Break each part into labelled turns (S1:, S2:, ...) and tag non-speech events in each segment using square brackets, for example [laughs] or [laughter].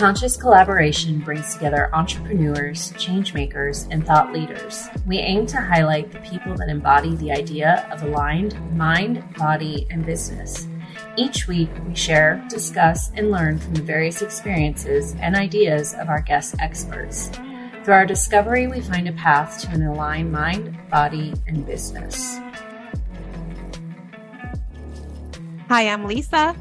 S1: Conscious collaboration brings together entrepreneurs, changemakers, and thought leaders. We aim to highlight the people that embody the idea of aligned mind, body, and business. Each week, we share, discuss, and learn from the various experiences and ideas of our guest experts. Through our discovery, we find a path to an aligned mind, body, and business.
S2: Hi, I'm Lisa.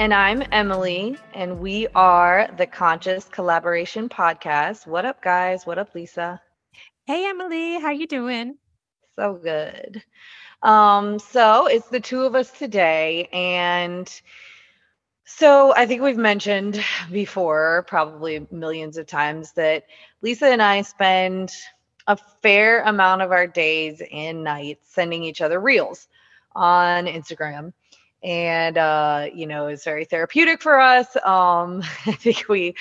S3: And I'm Emily, and we are the Conscious Collaboration Podcast. What up, guys? What up, Lisa?
S2: Hey, Emily. How you doing?
S3: So good. Um, so it's the two of us today, and so I think we've mentioned before, probably millions of times, that Lisa and I spend a fair amount of our days and nights sending each other reels on Instagram and uh, you know it's very therapeutic for us um, [laughs] i think we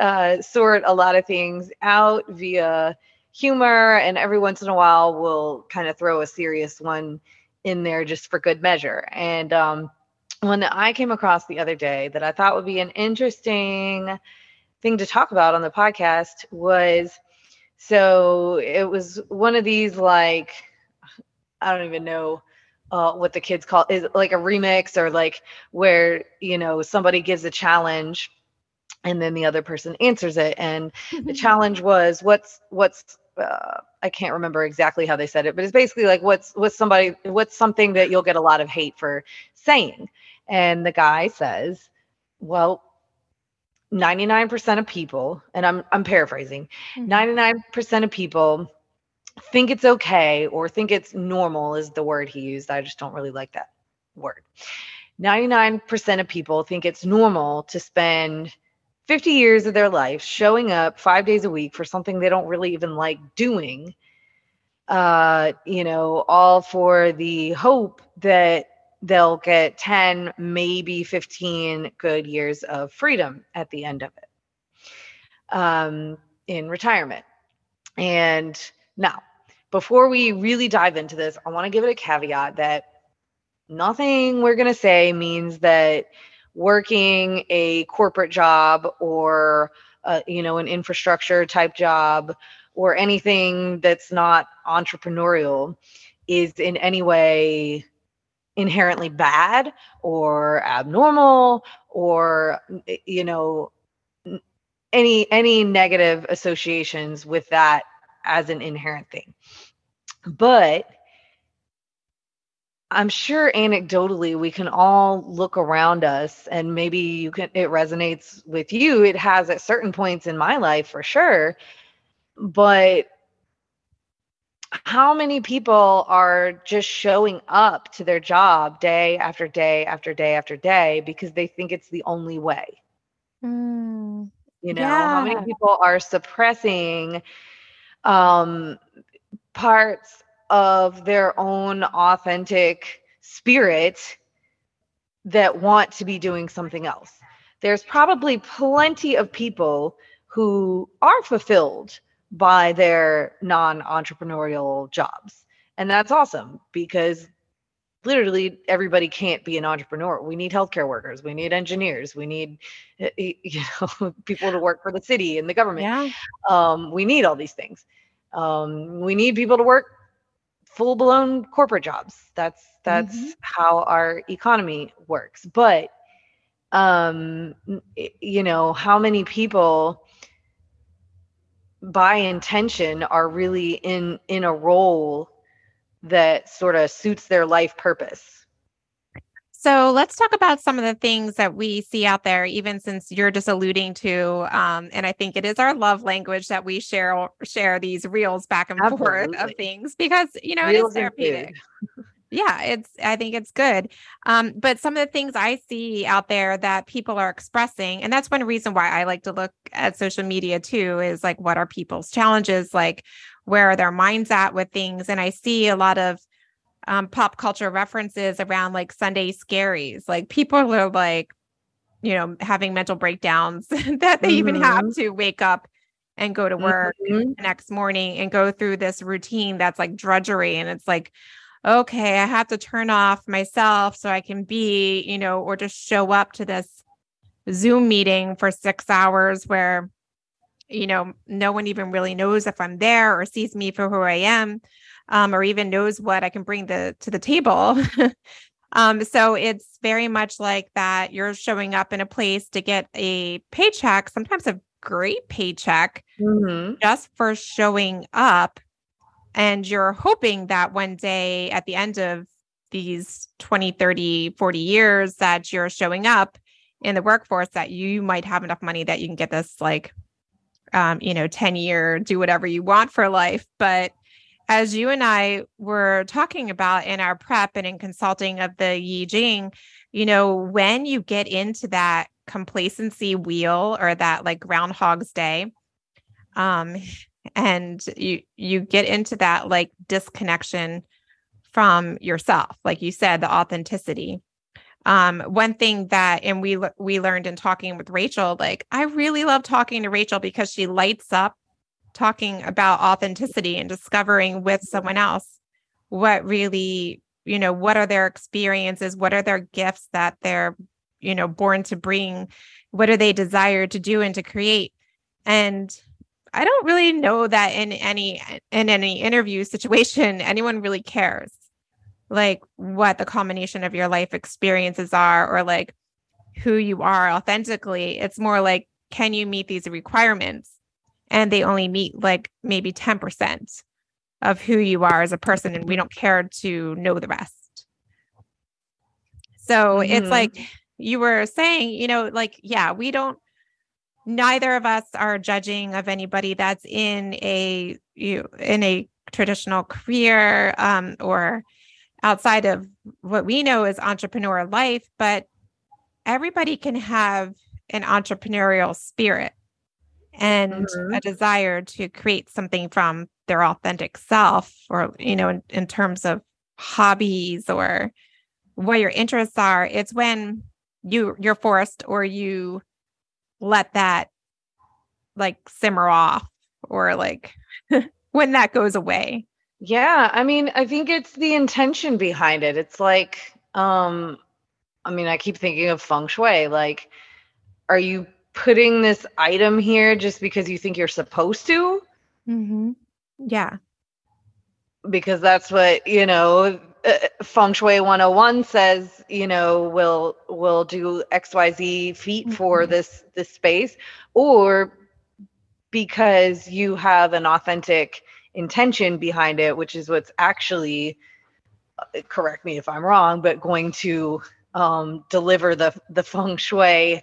S3: uh, sort a lot of things out via humor and every once in a while we'll kind of throw a serious one in there just for good measure. And um, one that i came across the other day that i thought would be an interesting thing to talk about on the podcast was so it was one of these like i don't even know uh, what the kids call is like a remix or like where you know somebody gives a challenge and then the other person answers it and the challenge was what's what's uh, I can't remember exactly how they said it, but it's basically like what's what's somebody what's something that you'll get a lot of hate for saying. And the guy says, "Well, 99% of people, and I'm I'm paraphrasing, 99% mm-hmm. of people think it's okay or think it's normal is the word he used. I just don't really like that word. 99% of people think it's normal to spend 50 years of their life showing up five days a week for something they don't really even like doing. Uh, you know, all for the hope that they'll get 10, maybe 15 good years of freedom at the end of it um, in retirement. And now, before we really dive into this, I want to give it a caveat that nothing we're going to say means that working a corporate job or uh, you know an infrastructure type job or anything that's not entrepreneurial is in any way inherently bad or abnormal or you know any any negative associations with that as an inherent thing. But I'm sure anecdotally we can all look around us and maybe you can it resonates with you. It has at certain points in my life for sure. But how many people are just showing up to their job day after day after day after day because they think it's the only way? Mm, you know, yeah. how many people are suppressing um, parts of their own authentic spirit that want to be doing something else. There's probably plenty of people who are fulfilled by their non entrepreneurial jobs. And that's awesome because literally everybody can't be an entrepreneur. We need healthcare workers, we need engineers, we need eh, eh, [laughs] you know people to work for the city and the government. Yeah. Um, we need all these things. Um, we need people to work full blown corporate jobs. That's that's mm-hmm. how our economy works. But um, you know, how many people by intention are really in in a role that sort of suits their life purpose.
S2: So let's talk about some of the things that we see out there, even since you're just alluding to, um, and I think it is our love language that we share share these reels back and Absolutely. forth of things because you know reels it is therapeutic. yeah, it's I think it's good. Um, but some of the things I see out there that people are expressing, and that's one reason why I like to look at social media too, is like what are people's challenges, like where their minds at with things and i see a lot of um, pop culture references around like sunday scaries like people are like you know having mental breakdowns [laughs] that they mm-hmm. even have mm-hmm. to wake up and go to work mm-hmm. the next morning and go through this routine that's like drudgery and it's like okay i have to turn off myself so i can be you know or just show up to this Zoom meeting for six hours where, you know, no one even really knows if I'm there or sees me for who I am, um, or even knows what I can bring the, to the table. [laughs] um, so it's very much like that. You're showing up in a place to get a paycheck, sometimes a great paycheck, mm-hmm. just for showing up. And you're hoping that one day at the end of these 20, 30, 40 years that you're showing up in the workforce that you might have enough money that you can get this like um, you know 10 year do whatever you want for life. But as you and I were talking about in our prep and in consulting of the Yi Jing, you know, when you get into that complacency wheel or that like groundhog's day, um, and you you get into that like disconnection from yourself, like you said, the authenticity um one thing that and we we learned in talking with Rachel like I really love talking to Rachel because she lights up talking about authenticity and discovering with someone else what really you know what are their experiences? What are their gifts that they're you know born to bring? What are they desired to do and to create? And i don't really know that in any in any interview situation anyone really cares like what the combination of your life experiences are or like who you are authentically. It's more like, can you meet these requirements? And they only meet like maybe 10% of who you are as a person, and we don't care to know the rest. So mm-hmm. it's like you were saying, you know, like, yeah, we don't, neither of us are judging of anybody that's in a, you, in a traditional career um, or outside of what we know as entrepreneur life, but everybody can have an entrepreneurial spirit and mm-hmm. a desire to create something from their authentic self or you know in, in terms of hobbies or what your interests are it's when you you're forced or you let that like simmer off or like [laughs] when that goes away
S3: yeah, I mean, I think it's the intention behind it. It's like, um, I mean, I keep thinking of feng shui. Like, are you putting this item here just because you think you're supposed to?
S2: Mm-hmm. Yeah.
S3: Because that's what, you know, uh, feng shui 101 says, you know, we'll we'll do XYZ feet mm-hmm. for this this space or because you have an authentic intention behind it, which is what's actually uh, correct me if I'm wrong, but going to um, deliver the the feng shui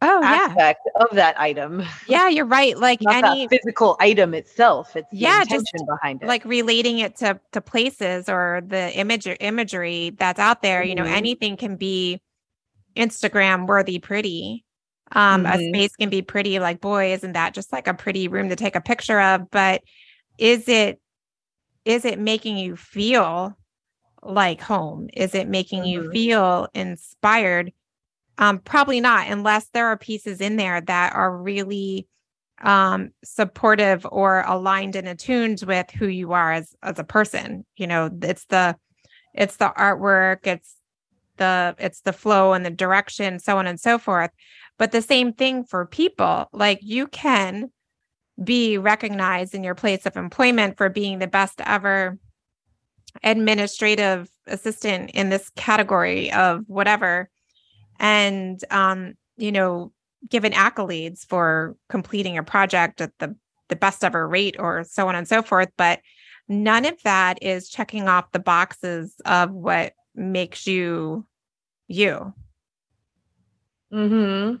S2: oh, aspect
S3: yeah. of that item.
S2: Yeah, you're right. Like
S3: Not
S2: any
S3: physical item itself. It's yeah, just behind it.
S2: Like relating it to to places or the image imagery that's out there. Mm-hmm. You know, mm-hmm. anything can be Instagram worthy pretty. Um, mm-hmm. a space can be pretty, like, boy, isn't that just like a pretty room to take a picture of? But is it is it making you feel like home? Is it making mm-hmm. you feel inspired? Um probably not unless there are pieces in there that are really um supportive or aligned and attuned with who you are as as a person. You know it's the it's the artwork it's the it's the flow and the direction so on and so forth. But the same thing for people. Like you can be recognized in your place of employment for being the best ever administrative assistant in this category of whatever. And um you know given accolades for completing a project at the the best ever rate or so on and so forth. But none of that is checking off the boxes of what makes you you.
S3: Mhm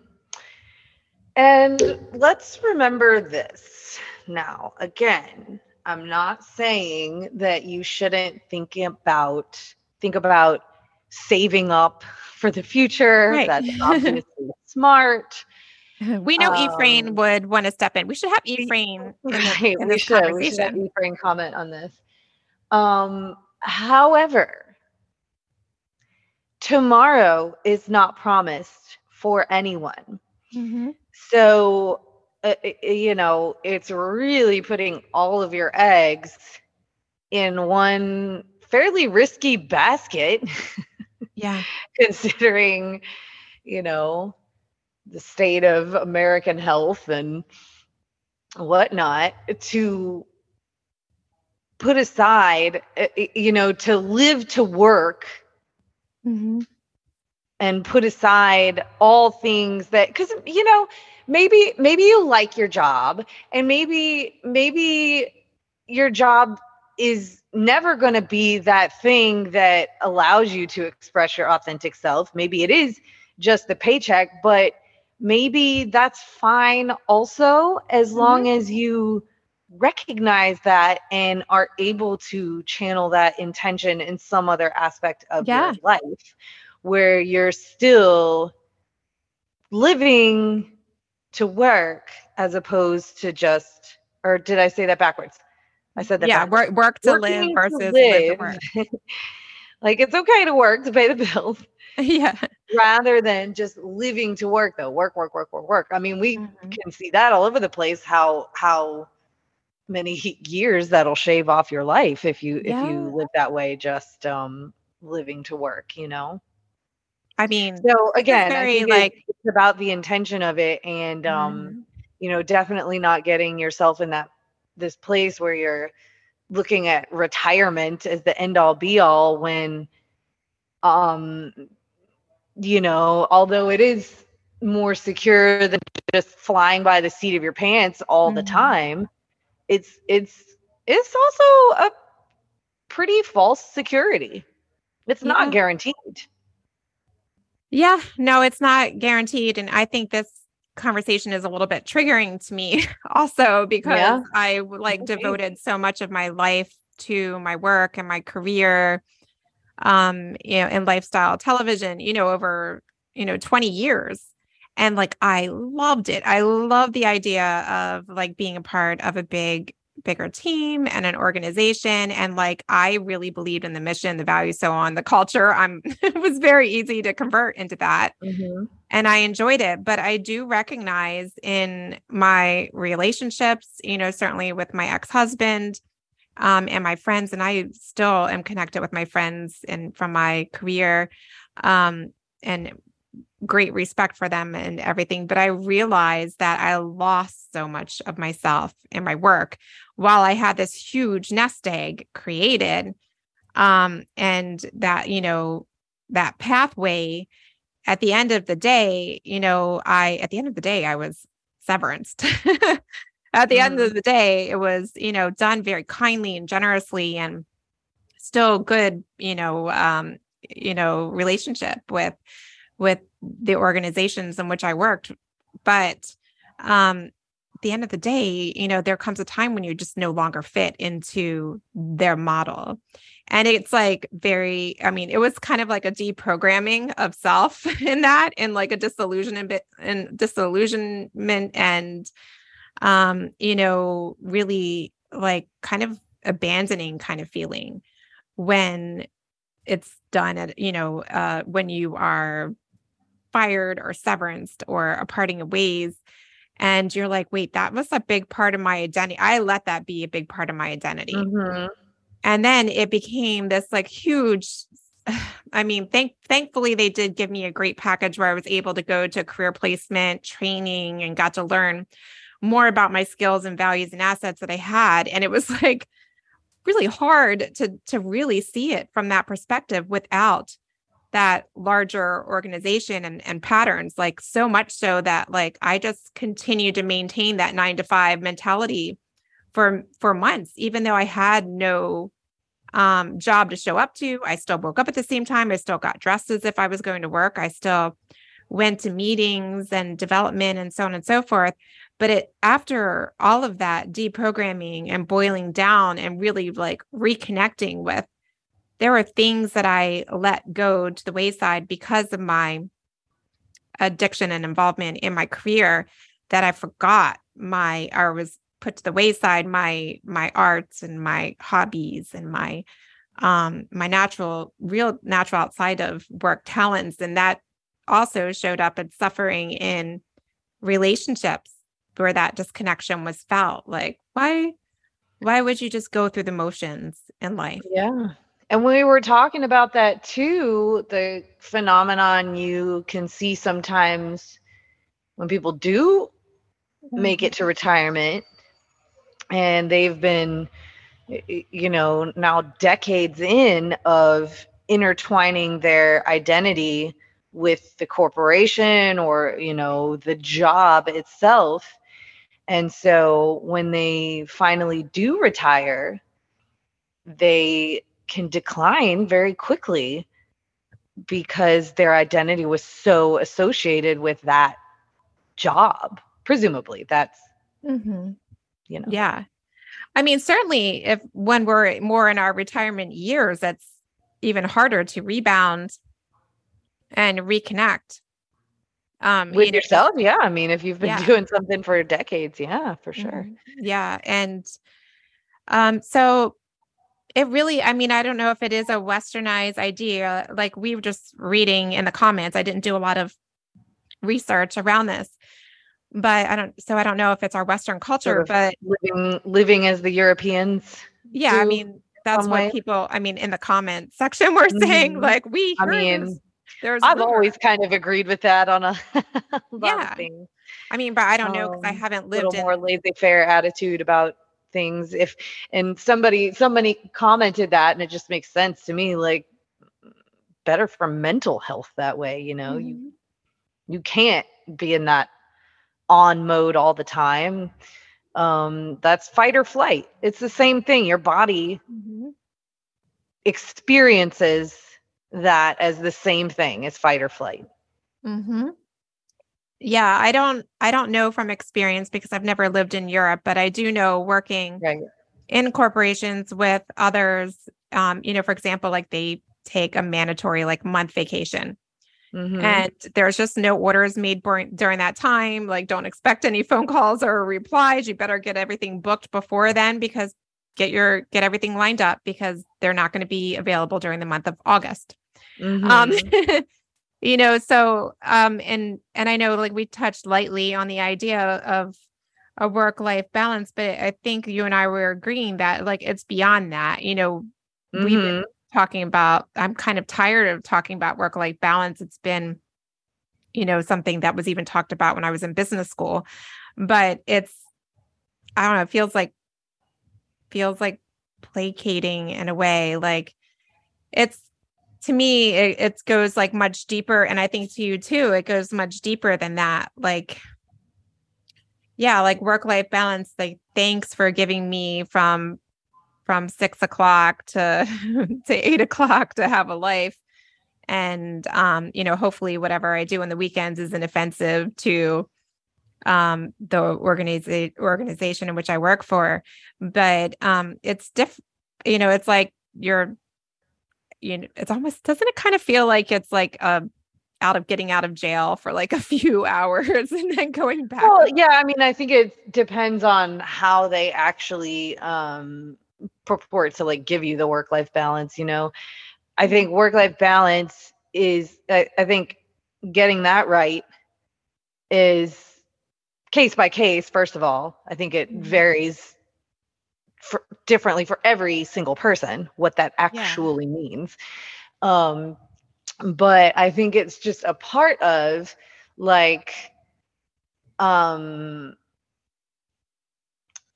S3: and let's remember this now. Again, I'm not saying that you shouldn't think about think about saving up for the future. Right. That's [laughs] obviously smart.
S2: We know um, Ephraim would want to step in. We should have Ephraim. Right, in we should. We should have
S3: Ephraim comment on this. Um, however, tomorrow is not promised for anyone. Mm-hmm. So, uh, you know, it's really putting all of your eggs in one fairly risky basket.
S2: Yeah. [laughs]
S3: considering, you know, the state of American health and whatnot to put aside, eh, you know, to live to work mm-hmm. And put aside all things that, because, you know, maybe, maybe you like your job and maybe, maybe your job is never going to be that thing that allows you to express your authentic self. Maybe it is just the paycheck, but maybe that's fine also as mm-hmm. long as you recognize that and are able to channel that intention in some other aspect of yeah. your life where you're still living to work as opposed to just or did I say that backwards? I said that
S2: yeah,
S3: backwards.
S2: work, work to Working live versus to live. live to work. [laughs]
S3: like it's okay to work to pay the bills. [laughs]
S2: yeah.
S3: Rather than just living to work though. Work, work, work, work, work. I mean, we mm-hmm. can see that all over the place how how many years that'll shave off your life if you yeah. if you live that way just um living to work, you know.
S2: I mean,
S3: so again, very, like it's about the intention of it and um mm-hmm. you know, definitely not getting yourself in that this place where you're looking at retirement as the end all be all when um you know, although it is more secure than just flying by the seat of your pants all mm-hmm. the time, it's it's it's also a pretty false security. It's yeah. not guaranteed.
S2: Yeah, no, it's not guaranteed. And I think this conversation is a little bit triggering to me [laughs] also because yeah. I like okay. devoted so much of my life to my work and my career um you know in lifestyle television you know over you know 20 years and like I loved it. I love the idea of like being a part of a big bigger team and an organization and like I really believed in the mission, the values so on, the culture. I'm [laughs] it was very easy to convert into that. Mm-hmm. And I enjoyed it, but I do recognize in my relationships, you know, certainly with my ex-husband, um, and my friends, and I still am connected with my friends and from my career, um, and great respect for them and everything. But I realized that I lost so much of myself in my work while I had this huge nest egg created. Um, and that, you know, that pathway at the end of the day, you know, I, at the end of the day, I was severanced. [laughs] at the mm. end of mm-hmm. the day, it was, you know, done very kindly and generously and still good, you know, um, you know, relationship with with the organizations in which I worked. But um at the end of the day, you know, there comes a time when you just no longer fit into their model. And it's like very, I mean, it was kind of like a deprogramming of self [laughs] in that and like a disillusionment and disillusionment and um, you know, really like kind of abandoning kind of feeling when it's done at, you know, uh, when you are fired or severanced or a parting of ways. And you're like, wait, that was a big part of my identity. I let that be a big part of my identity. Mm-hmm. And then it became this like huge I mean, thank thankfully they did give me a great package where I was able to go to career placement training and got to learn more about my skills and values and assets that I had. And it was [laughs] like really hard to to really see it from that perspective without that larger organization and, and patterns like so much so that like i just continued to maintain that nine to five mentality for for months even though i had no um, job to show up to. I still woke up at the same time. I still got dressed as if i was going to work. I still went to meetings and development and so on and so forth. But it after all of that deprogramming and boiling down and really like reconnecting with there were things that I let go to the wayside because of my addiction and involvement in my career that I forgot my or was put to the wayside my my arts and my hobbies and my um my natural real natural outside of work talents. And that also showed up in suffering in relationships where that disconnection was felt. Like why why would you just go through the motions in life?
S3: Yeah and we were talking about that too, the phenomenon you can see sometimes when people do make it mm-hmm. to retirement. And they've been you know now decades in of intertwining their identity with the corporation or you know the job itself. And so when they finally do retire they can decline very quickly because their identity was so associated with that job presumably that's mm-hmm. you know
S2: yeah i mean certainly if when we're more in our retirement years that's even harder to rebound and reconnect
S3: um with you know, yourself yeah i mean if you've been yeah. doing something for decades yeah for sure
S2: mm-hmm. yeah and um so it really i mean i don't know if it is a westernized idea like we were just reading in the comments i didn't do a lot of research around this but i don't so i don't know if it's our western culture sort of but
S3: living living as the europeans
S2: yeah i mean that's what way. people i mean in the comment section were saying mm-hmm. like we i mean
S3: there's i've always kind of agreed with that on a [laughs] lot yeah. of things
S2: i mean but i don't know because i um, haven't lived in a
S3: little in more laissez-faire attitude about things if and somebody somebody commented that and it just makes sense to me like better for mental health that way you know mm-hmm. you you can't be in that on mode all the time. Um that's fight or flight. It's the same thing. Your body mm-hmm. experiences that as the same thing as fight or flight.
S2: Mm-hmm yeah i don't i don't know from experience because i've never lived in europe but i do know working right. in corporations with others um you know for example like they take a mandatory like month vacation mm-hmm. and there's just no orders made during, during that time like don't expect any [laughs] phone calls or replies you better get everything booked before then because get your get everything lined up because they're not going to be available during the month of august mm-hmm. um [laughs] you know so um and and i know like we touched lightly on the idea of a work life balance but i think you and i were agreeing that like it's beyond that you know mm-hmm. we've been mm-hmm. talking about i'm kind of tired of talking about work life balance it's been you know something that was even talked about when i was in business school but it's i don't know it feels like feels like placating in a way like it's to me it, it goes like much deeper and i think to you too it goes much deeper than that like yeah like work life balance like thanks for giving me from from six o'clock to [laughs] to eight o'clock to have a life. And um you know hopefully whatever i do on the weekends isn't offensive to um the organization organization in which i work for. But um it's diff you know it's like you're you know, it's almost doesn't it kind of feel like it's like um out of getting out of jail for like [laughs] a few hours and then going back.
S3: Well, yeah, I mean, I think it depends on how they actually um purport to like give you the work life balance, you know. I mm-hmm. think work life balance is I, I think getting that right is case by case first of all. I think it mm-hmm. varies for, differently for every single person what that actually yeah. means um but i think it's just a part of like um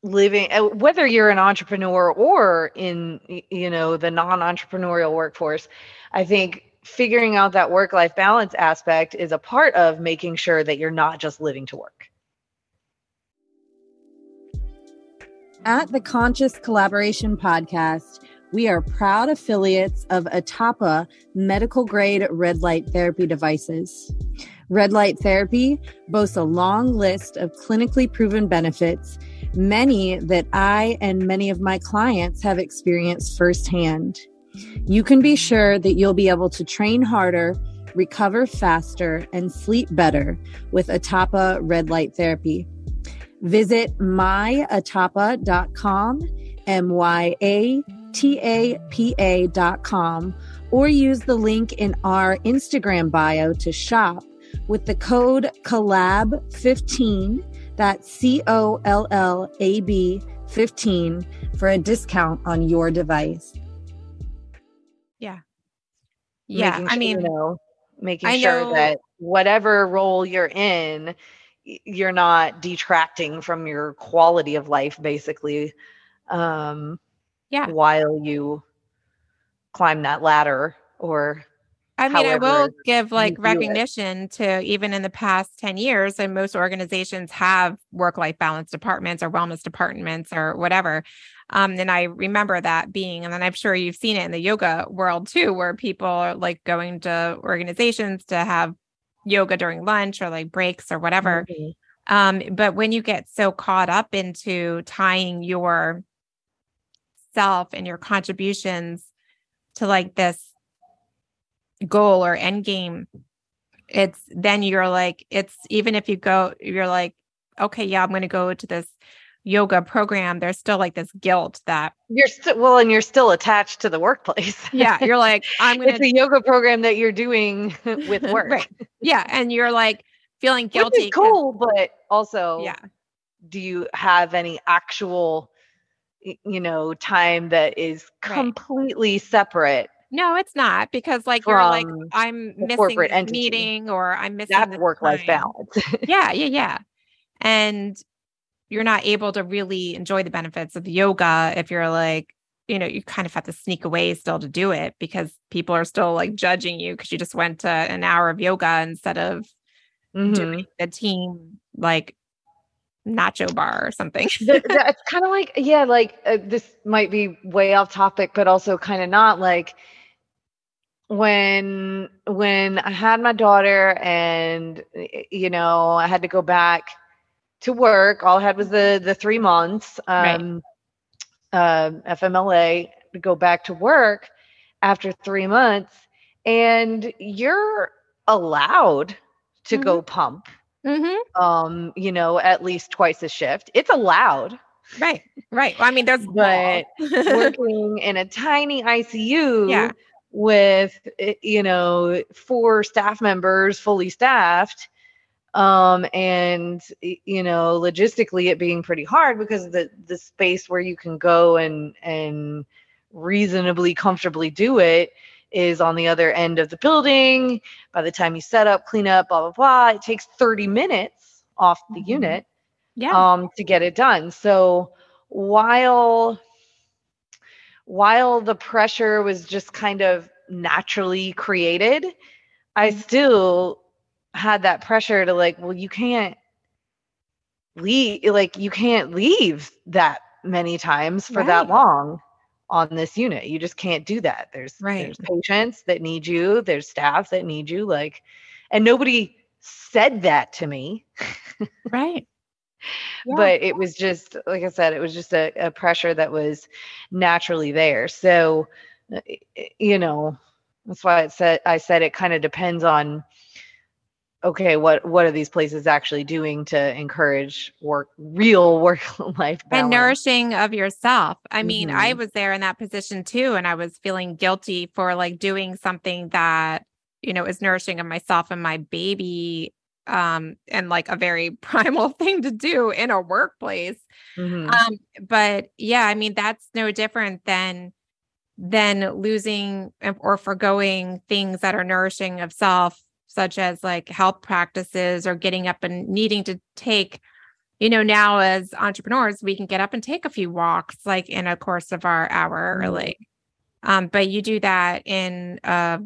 S3: living uh, whether you're an entrepreneur or in you know the non-entrepreneurial workforce i think figuring out that work life balance aspect is a part of making sure that you're not just living to work
S4: At the Conscious Collaboration Podcast, we are proud affiliates of Atapa medical grade red light therapy devices. Red light therapy boasts a long list of clinically proven benefits, many that I and many of my clients have experienced firsthand. You can be sure that you'll be able to train harder, recover faster, and sleep better with Atapa red light therapy. Visit myatapa.com, M Y A T A P A.com, or use the link in our Instagram bio to shop with the code COLLAB15, that's C O L L A B 15, for a discount on your device.
S2: Yeah. Yeah. Making I mean, you
S3: know, making I sure know. that whatever role you're in, you're not detracting from your quality of life basically um
S2: yeah
S3: while you climb that ladder or
S2: I mean, I will give like recognition to even in the past 10 years, and most organizations have work life balance departments or wellness departments or whatever. Um, and I remember that being, and then I'm sure you've seen it in the yoga world too, where people are like going to organizations to have yoga during lunch or like breaks or whatever. Mm-hmm. Um, but when you get so caught up into tying your self and your contributions to like this goal or end game, it's then you're like, it's even if you go, you're like, okay, yeah, I'm going to go to this yoga program, there's still like this guilt that
S3: you're still well, and you're still attached to the workplace.
S2: yeah, you're [laughs] like, I'm gonna.
S3: It's a yoga program that you're doing [laughs] with [laughs] work. right.
S2: Yeah, and you're like feeling guilty.
S3: cool, but also,
S2: yeah.
S3: Do you have any actual, you know, time that is completely right. separate?
S2: No, it's not because like you're like I'm missing this meeting or I'm missing
S3: that work life balance.
S2: yeah, yeah, yeah. And you're not able to really enjoy the benefits of yoga if you're like you know you kind of have to sneak away still to do it because people are still like judging you because you just went to an hour of yoga instead of mm-hmm. doing a team like nacho bar or something. [laughs]
S3: It's kind of like yeah, like uh, this might be way off topic, but also kind of not like when when I had my daughter and you know I had to go back to work. All I had was the the three months um, right. uh, FMLA to go back to work after three months, and you're allowed to mm-hmm. go pump.
S2: Mm-hmm.
S3: Um, you know, at least twice a shift. It's allowed.
S2: Right, right. Well, I mean, there's
S3: but [laughs] working in a tiny ICU yeah. with eh, you know four staff members fully staffed um and you know logistically it being pretty hard because the the space where you can go and and reasonably comfortably do it is on the other end of the building by the time you set up clean up blah blah blah it takes 30 minutes off the mm-hmm. unit
S2: yeah.
S3: um to get it done so while while the pressure was just kind of naturally created i mm-hmm. still had that pressure to like, well, you can't leave, like, you can't leave that many times for right. that long on this unit. You just can't do that. There's, right. there's patients that need you, there's staff that need you, like, and nobody said that to me.
S2: right. [laughs]
S3: Yeah. But it was just, like I said, it was just a, a pressure that was naturally there. So, uh, you know, that's why it said I said it kind of depends on okay what what are these places actually doing to encourage work real [laughs] work life balance?
S2: and nourishing of yourself i mean mm-hmm. i was there in that position too and i was feeling guilty for like doing something that you know is nourishing of myself and my baby um and like a very [laughs] primal thing to do in a workplace mm-hmm. um but yeah i mean that's no different than than losing or foregoing things that are nourishing of self such as like health practices or getting up and needing to take you know now as entrepreneurs we can get up and take a few walks like in a course of our hour or mm-hmm. um but you do that in uh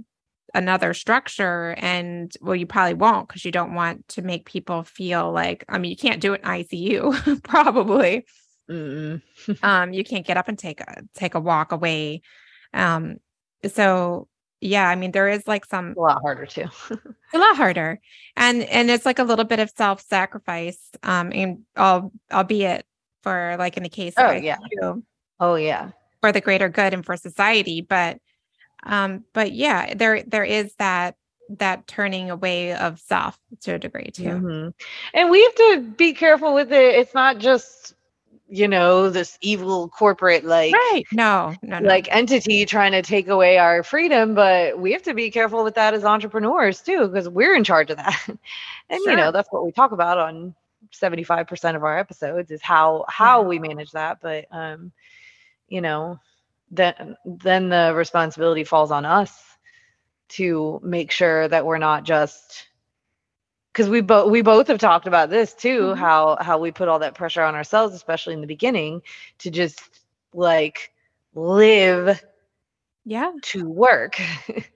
S2: another structure and well you probably won't because you don't want to make people feel like i mean you can't do it in icu probably. [laughs] Um you can't get up and take a take a walk away. Um so yeah i mean there is like some
S3: a lot harder too. [laughs]
S2: A lot harder and and it's like a little bit of self-sacrifice um and all albeit for like in the case
S3: oh yeah. Oh yeah.
S2: for the greater good and for society but um but yeah there there is that that turning away of self to a degree too. Mm-hmm.
S3: and we have to be careful with it. It's not just you know this evil corporate like
S2: right no, no no
S3: like entity trying to take away our freedom but we have to be careful with that as entrepreneurs too because we're in charge of that [laughs] and sure. you know that's what we talk about on 75% of our episodes is how how yeah. we manage that but um you know then then the responsibility falls on us to make sure that we're not just because we both we both have talked about this too
S2: Mhm.
S3: how how we put all that pressure on ourselves especially in the beginning to just like live
S2: Yeah.
S3: to work [laughs]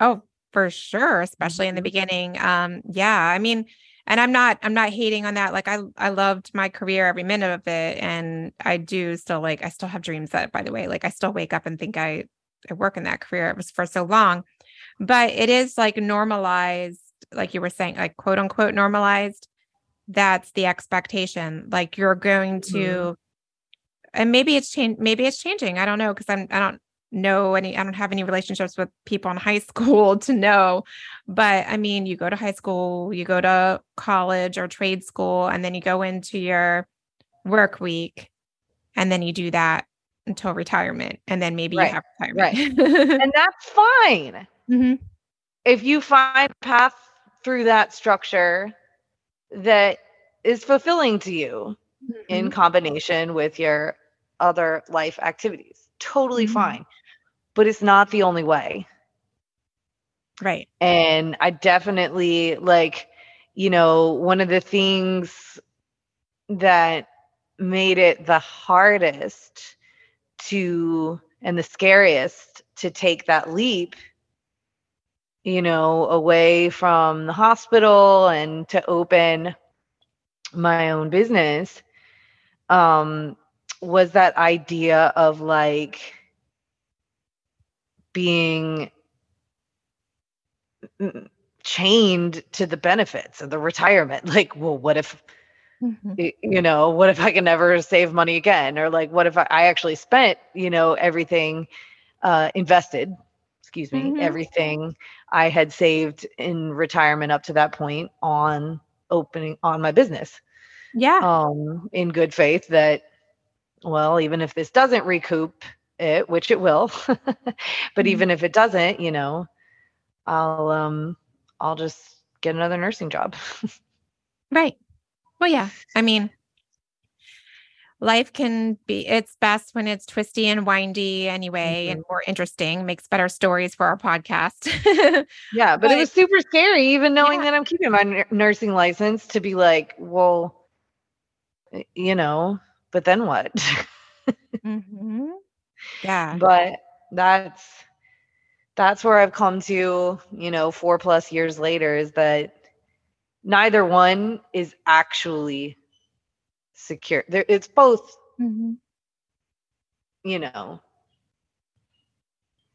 S2: Oh, for sure, especially in the
S3: Mhm.
S2: beginning. Um, yeah, I mean, and I'm not I'm not hating on that. Like I I loved my career every minute of it. And I do still like I still have dreams that by the way, like I still wake up and think I I work in that career. It was for so long. But it is like normalized, like you were saying, like quote unquote normalized. That's the expectation. Like you're going to and maybe it's changed maybe it's changing. I don't know because I'm I don't know any I don't have any relationships with people in high [laughs] school to know. But I mean, you go to high school, you go to college or trade school, and then you go into your work week, and then you do that until retirement. And then maybe
S3: Right,
S2: you have retirement. [laughs]
S3: and that's fine
S2: Mhm.
S3: if you find path through that structure that is fulfilling to you in
S2: Mhm.
S3: combination with your other life activities totally
S2: Mhm.
S3: fine but it's not the only way
S2: Right.
S3: and i definitely like you know one of the things that made it the hardest to and the scariest to take that leap you know away from the hospital and to open my own business um was that idea of like being chained to the benefits of the retirement [laughs] like well what if
S2: Mhm.
S3: you know what if i can never save money again or like what if i, I actually spent you know everything uh invested excuse me
S2: Mhm.
S3: everything i had saved in retirement up to that point on opening on my business
S2: Yeah.
S3: um in good faith that well even if this doesn't recoup it which it will [laughs] but
S2: Mhm.
S3: even if it doesn't you know i'll um i'll just get another nursing job [laughs]
S2: Right. Well, yeah. I mean, life can be it's best when it's twisty and windy anyway and more interesting, makes better stories for our podcast. [laughs]
S3: Yeah, but,
S2: But-
S3: it was super scary, even knowing
S2: Yeah.
S3: that I'm keeping my n- nursing license, to be like, well, you know, but then what? [laughs]
S2: Mhm. Yeah.
S3: but that's that's where I've come to, you know, four plus years later, is that neither one is actually secure. There, it's both,
S2: Mhm.
S3: you know,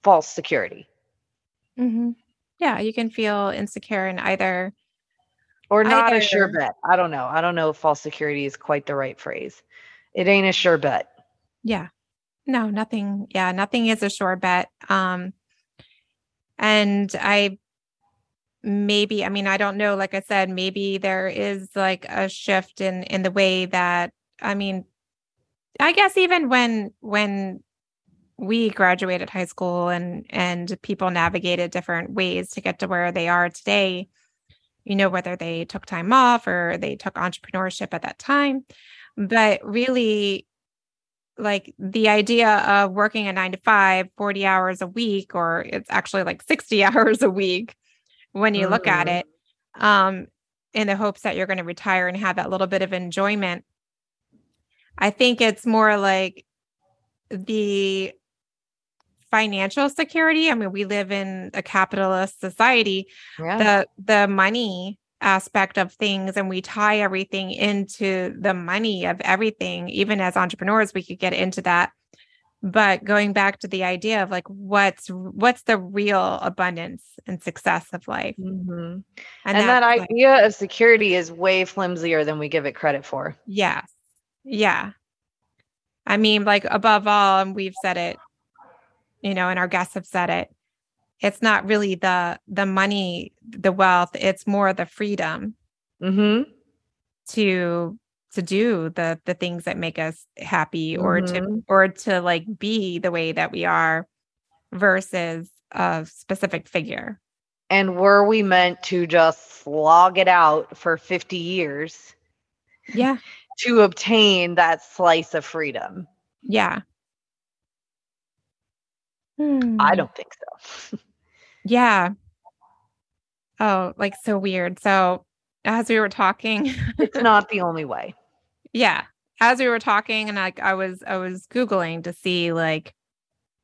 S3: false security
S2: Mhm. Yeah, you can feel insecure in either.
S3: or not a sure bet. I don't know. I don't know if false security is quite the right phrase. It ain't a sure bet.
S2: Yeah. No, nothing. Yeah, nothing is a sure bet. Um, and I maybe, I mean, I don't know. Like I said, maybe there is like a shift in in the way that I mean, I guess even when when we graduated high school and and people navigated different ways to get to where they are today, you know, whether they took time off or they took entrepreneurship at that time. But really, like the idea of working a nine to five, 40 hours a week, or it's actually like 60 [laughs] hours a week when you look at
S3: Mhm.
S2: it, um, in the hopes that you're going to retire and have that little bit of enjoyment. I think it's more like the financial security. I mean, we live in a capitalist society
S3: Yeah.
S2: the the money aspect of things and we tie everything into the money of everything even as entrepreneurs we could get into that but going back to the idea of like what's what's the real abundance and success of life
S3: Mhm.
S2: and,
S3: And, that
S2: that's like-
S3: idea of security is way flimsier than we give it credit for.
S2: yeah yeah i mean like above all and we've said it you know and our guests have said it it's not really the the money the wealth it's more the freedom
S3: Mm-hmm.
S2: to to do the the things that make us happy or to
S3: Mhm.
S2: or to like be the way that we are versus a specific figure
S3: And were we meant to just slog it out for 50 years
S2: yeah [laughs]
S3: to obtain that slice of freedom?
S2: yeah
S3: I
S2: Hmm.
S3: don't think so. [laughs]
S2: yeah oh like so weird so as we were talking,
S3: it's [laughs] not the only way.
S2: Yeah. As we were talking and like I was I was googling to see like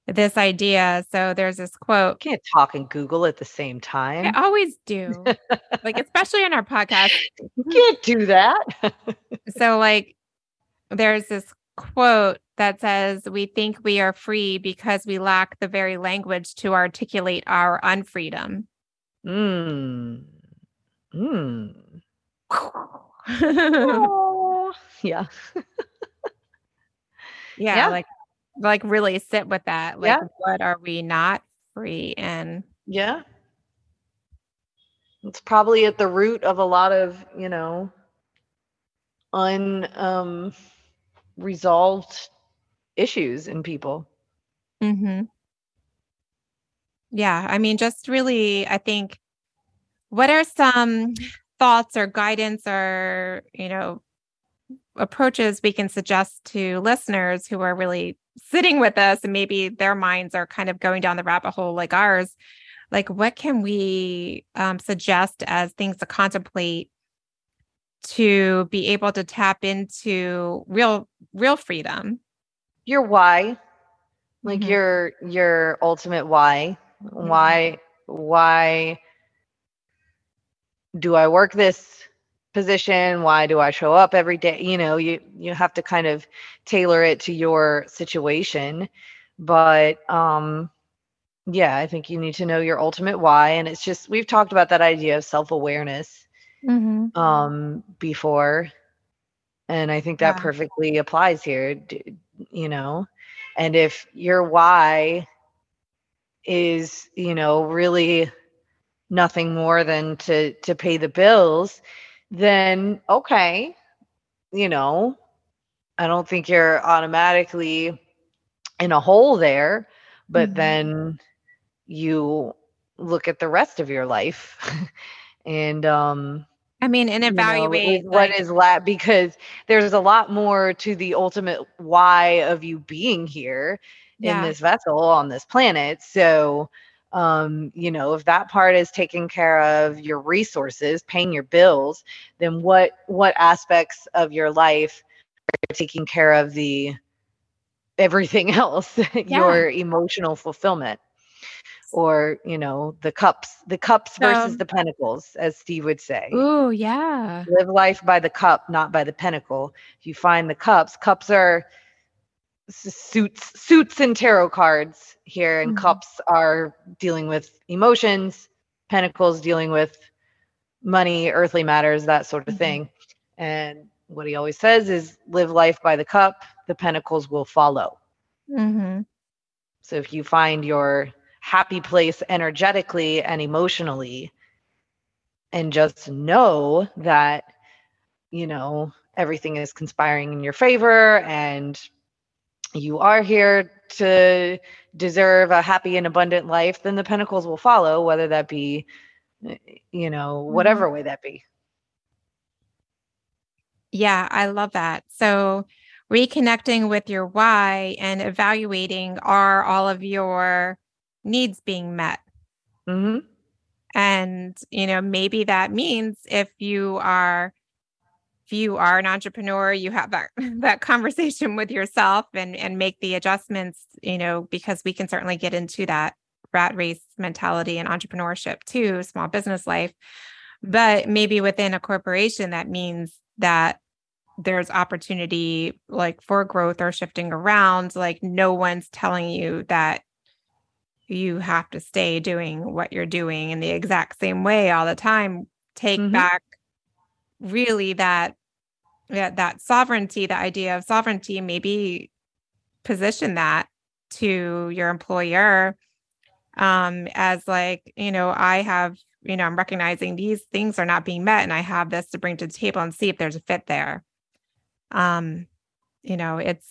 S2: this idea. So there's this quote.
S3: You can't talk and Google at the same time.
S2: I always do. [laughs] like especially on our podcast.
S3: You can't do that. [laughs]
S2: so like there's this quote that says we think we are free because we lack the very language to articulate our unfreedom.
S3: Mm. Mm. [laughs] [laughs] yeah.
S2: yeah. Yeah. Like like really sit with that. Like yeah. what are we not free in?
S3: Yeah. It's probably at the root of a lot of, you know, un um resolved issues in people.
S2: Mm-hmm. Yeah, I mean just really I think what are some thoughts or guidance or, you know, approaches we can suggest to listeners who are really sitting with us and maybe their minds are kind of going down the rabbit hole like ours like what can we um, suggest as things to contemplate to be able to tap into real real freedom
S3: your why like mm-hmm. your your ultimate why mm-hmm. why why do i work this position why do i show up every day you know you you have to kind of tailor it to your situation but um yeah i think you need to know your ultimate why and it's just we've talked about that idea of self-awareness mm-hmm. um before and i think that yeah. perfectly applies here you know and if your why is you know really nothing more than to to pay the bills then okay, you know, I don't think you're automatically in a hole there, but mm-hmm. then you look at the rest of your life [laughs] and um
S2: I mean, and evaluate
S3: you know, like, is la- because there's a lot more to the ultimate why of you being here yeah. in this vessel on this planet. So, um, you know, if that part is taking care of your resources, paying your bills, then what what aspects of your life are taking care of the everything [laughs] else, yeah. your emotional fulfillment? Or, you know, the cups, the cups so, versus the pentacles, as Steve would say.
S2: Oh, yeah.
S3: Live life by the cup, not by the pentacle. If you find the cups, cups are suits suits and tarot cards here and mm-hmm. cups are dealing with emotions pentacles dealing with money earthly matters that sort of mm-hmm. thing and what he always says is live life by the cup the pentacles will follow mm-hmm. so if you find your happy place energetically and emotionally and just know that you know everything is conspiring in your favor and you are here to deserve a happy and abundant life, then the pentacles will follow, whether that be, you know, whatever mm-hmm. way that be.
S2: Yeah, I love that. So, reconnecting with your why and evaluating are all of your needs being met? Mm-hmm. And, you know, maybe that means if you are you are an entrepreneur you have that [laughs] that conversation with yourself and and make the adjustments you know because we can certainly get into that rat race mentality and entrepreneurship too small business life. But maybe within a corporation that means that there's opportunity like for growth or shifting around. Like no one's telling you that you have to stay doing what you're doing in the exact same way all the time. Take mm-hmm. back really that that that sovereignty, the idea of sovereignty, maybe position that to your employer um as like you know i have you know i'm recognizing these things are not being met and i have this to bring to the table and see if there's a fit there um you know it's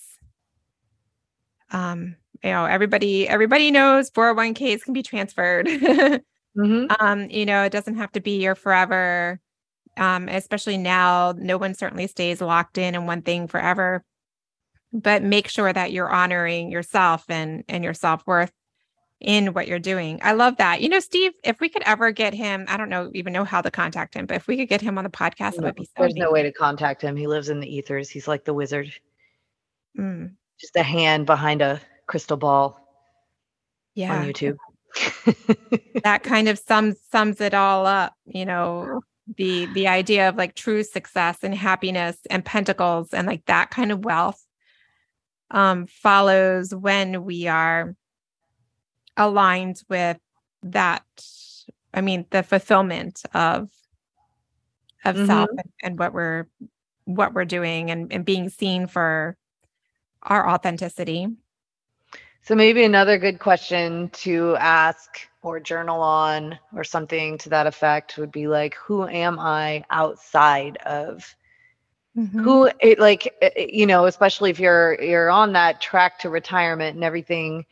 S2: um you know everybody everybody knows 401ks can be transferred [laughs] mm-hmm. um you know it doesn't have to be your forever um, especially now, no one certainly stays locked in in one thing forever. But make sure that you're honoring yourself and and your self worth in what you're doing. I love that. You know, Steve, if we could ever get him, I don't know even know how to contact him, but if we could get him on the podcast, it would be so
S3: There's no way to contact him. He lives in the ethers. He's like the wizard.
S2: Mm,
S3: Just a hand behind a crystal ball
S2: yeah.
S3: on YouTube.
S2: that kind of sums sums it all up you know [laughs] the the idea of like true success and happiness and pentacles and like that kind of wealth um follows when we are aligned with that i mean the fulfillment of of self and, and what we're what we're doing and, and being seen for our authenticity.
S3: So maybe another good question to ask or journal on or something to that effect would be like who am I outside of
S2: Mhm.
S3: who it like uh, uh, you know especially if you're you're on that track to retirement and everything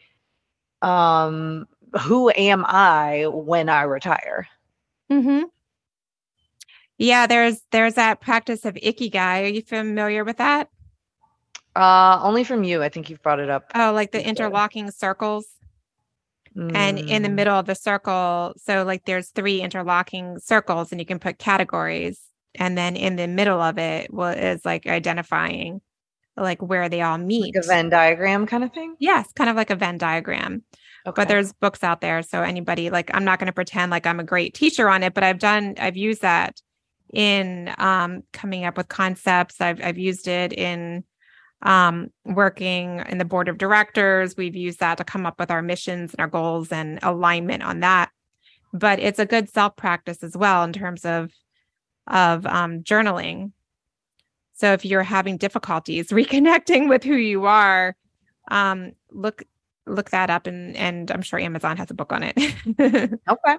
S3: um who am I when I retire
S2: Mm-hmm. Yeah, there's there's that practice of ikigai. Are you familiar with that?
S3: uh only from you I think you've brought it up
S2: Oh, like the interlocking circles, and in the
S3: Mm,
S2: middle of the circle, so like there's three interlocking circles, and you can put categories, and then in the middle of it well, is like identifying like where they all meet.
S3: like a Venn diagram kind of thing?
S2: Yes, kind of like a Venn diagram.
S3: okay.
S2: but there's books out there so anybody like i'm not going to pretend like i'm a great teacher on it but i've done i've used that in um, coming up with concepts. I've i've used it in um, working in the board of directors we've used that to come up with our missions and our goals and alignment on that but it's a good self practice as well in terms of of um, journaling so if you're having difficulties [laughs] reconnecting with who you are um, look look that up and and I'm sure Amazon has a book on it. [laughs]
S3: okay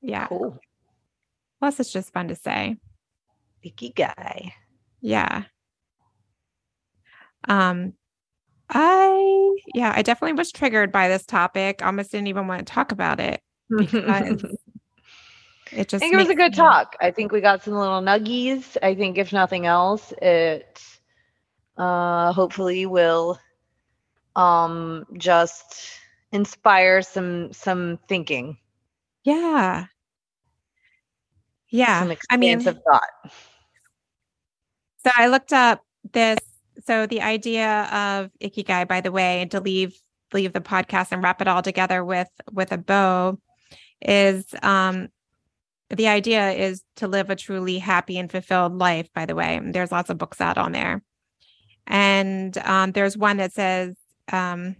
S2: yeah.
S3: cool
S2: Plus it's just fun to say.
S3: ikigai
S2: Yeah. Um I yeah, I definitely was triggered by this topic. Almost didn't even want to talk about it because [laughs] it
S3: I think it was a good talk. I think we got some little nuggies. I think if nothing else, it uh hopefully will um just inspire some some thinking,
S2: Yeah. Yeah.
S3: some
S2: I mean,
S3: expansive thought.
S2: So I looked up this. So the idea of ikigai, by the way, to leave leave the podcast and wrap it all together with with a bow, is um, the idea is to live a truly happy and fulfilled life. By the way, there's lots of books out on there, and um, there's one that says um,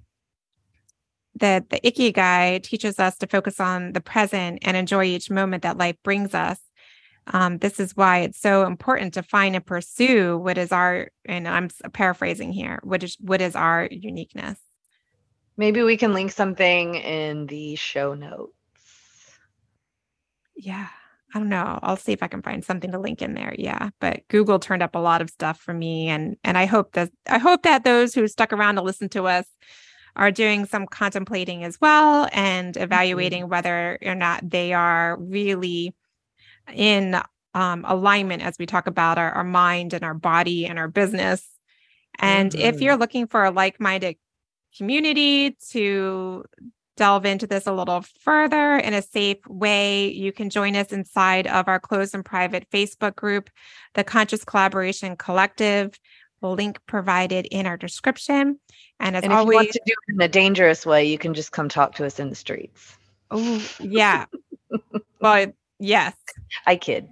S2: that the ikigai teaches us to focus on the present and enjoy each moment that life brings us um, this is why it's so important to find and pursue what is our and i'm paraphrasing here what is what is our uniqueness.
S3: Maybe we can link something in the show notes.
S2: yeah i don't know. I'll see if i can find something to link in there. Yeah but google turned up a lot of stuff for me and and i hope that i hope that those who stuck around to listen to us are doing some contemplating as well and evaluating whether or not they are really in um, alignment as we talk about our, our mind and our body and our business and if
S3: Mhm.
S2: you're looking for a like-minded community to delve into this a little further in a safe way, you can join us inside of our closed and private Facebook group, the Conscious Collaboration Collective. Link provided in our description. And as
S3: And if you
S2: always,
S3: want to do it in a dangerous way, you can just come talk to us in the streets.
S2: oh yeah. [laughs] well, yes.
S3: I kid.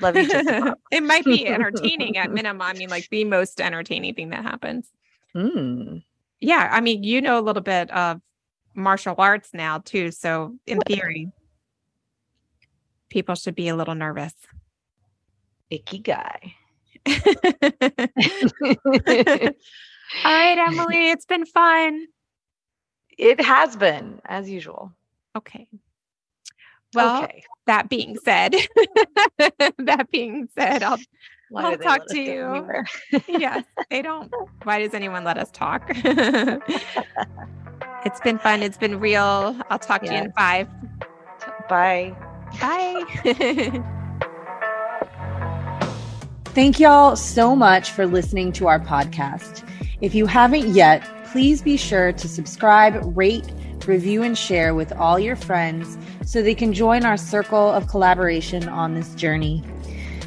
S3: Love you, [laughs]
S2: it might be entertaining at [laughs] minimum. I mean, like the most entertaining thing that happens.
S3: Mm.
S2: yeah i mean you know a little bit of martial arts now too so in theory people should be a little nervous
S3: Icky guy. [laughs]
S2: all right emily it's been fun
S3: it has been, as usual.
S2: okay well
S3: okay.
S2: that being said [laughs] that being said i'll
S3: Why
S2: I'll talk to you.
S3: anywhere?
S2: yes they don't why does anyone let us talk [laughs] it's been fun it's been real i'll talk to you in five
S3: Bye.
S2: bye [laughs]
S4: Thank y'all so much for listening to our podcast. If you haven't yet,
S3: please be sure to subscribe, rate, review, and share with all your friends so they can join our circle of collaboration on this journey.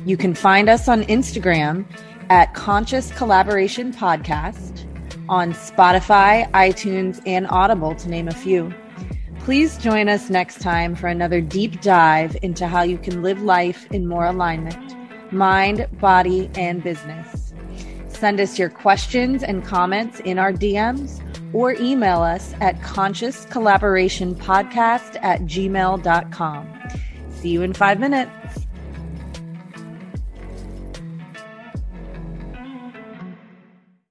S3: You can find us on Instagram at Conscious Collaboration Podcast, on Spotify, iTunes, and Audible, to name a few. Please join us next time for another deep dive into how you can live life in more alignment, mind, body, and business. Send us your questions and comments in our DMs or email us at consciouscollaborationpodcast at gmail.com. See you in five minutes.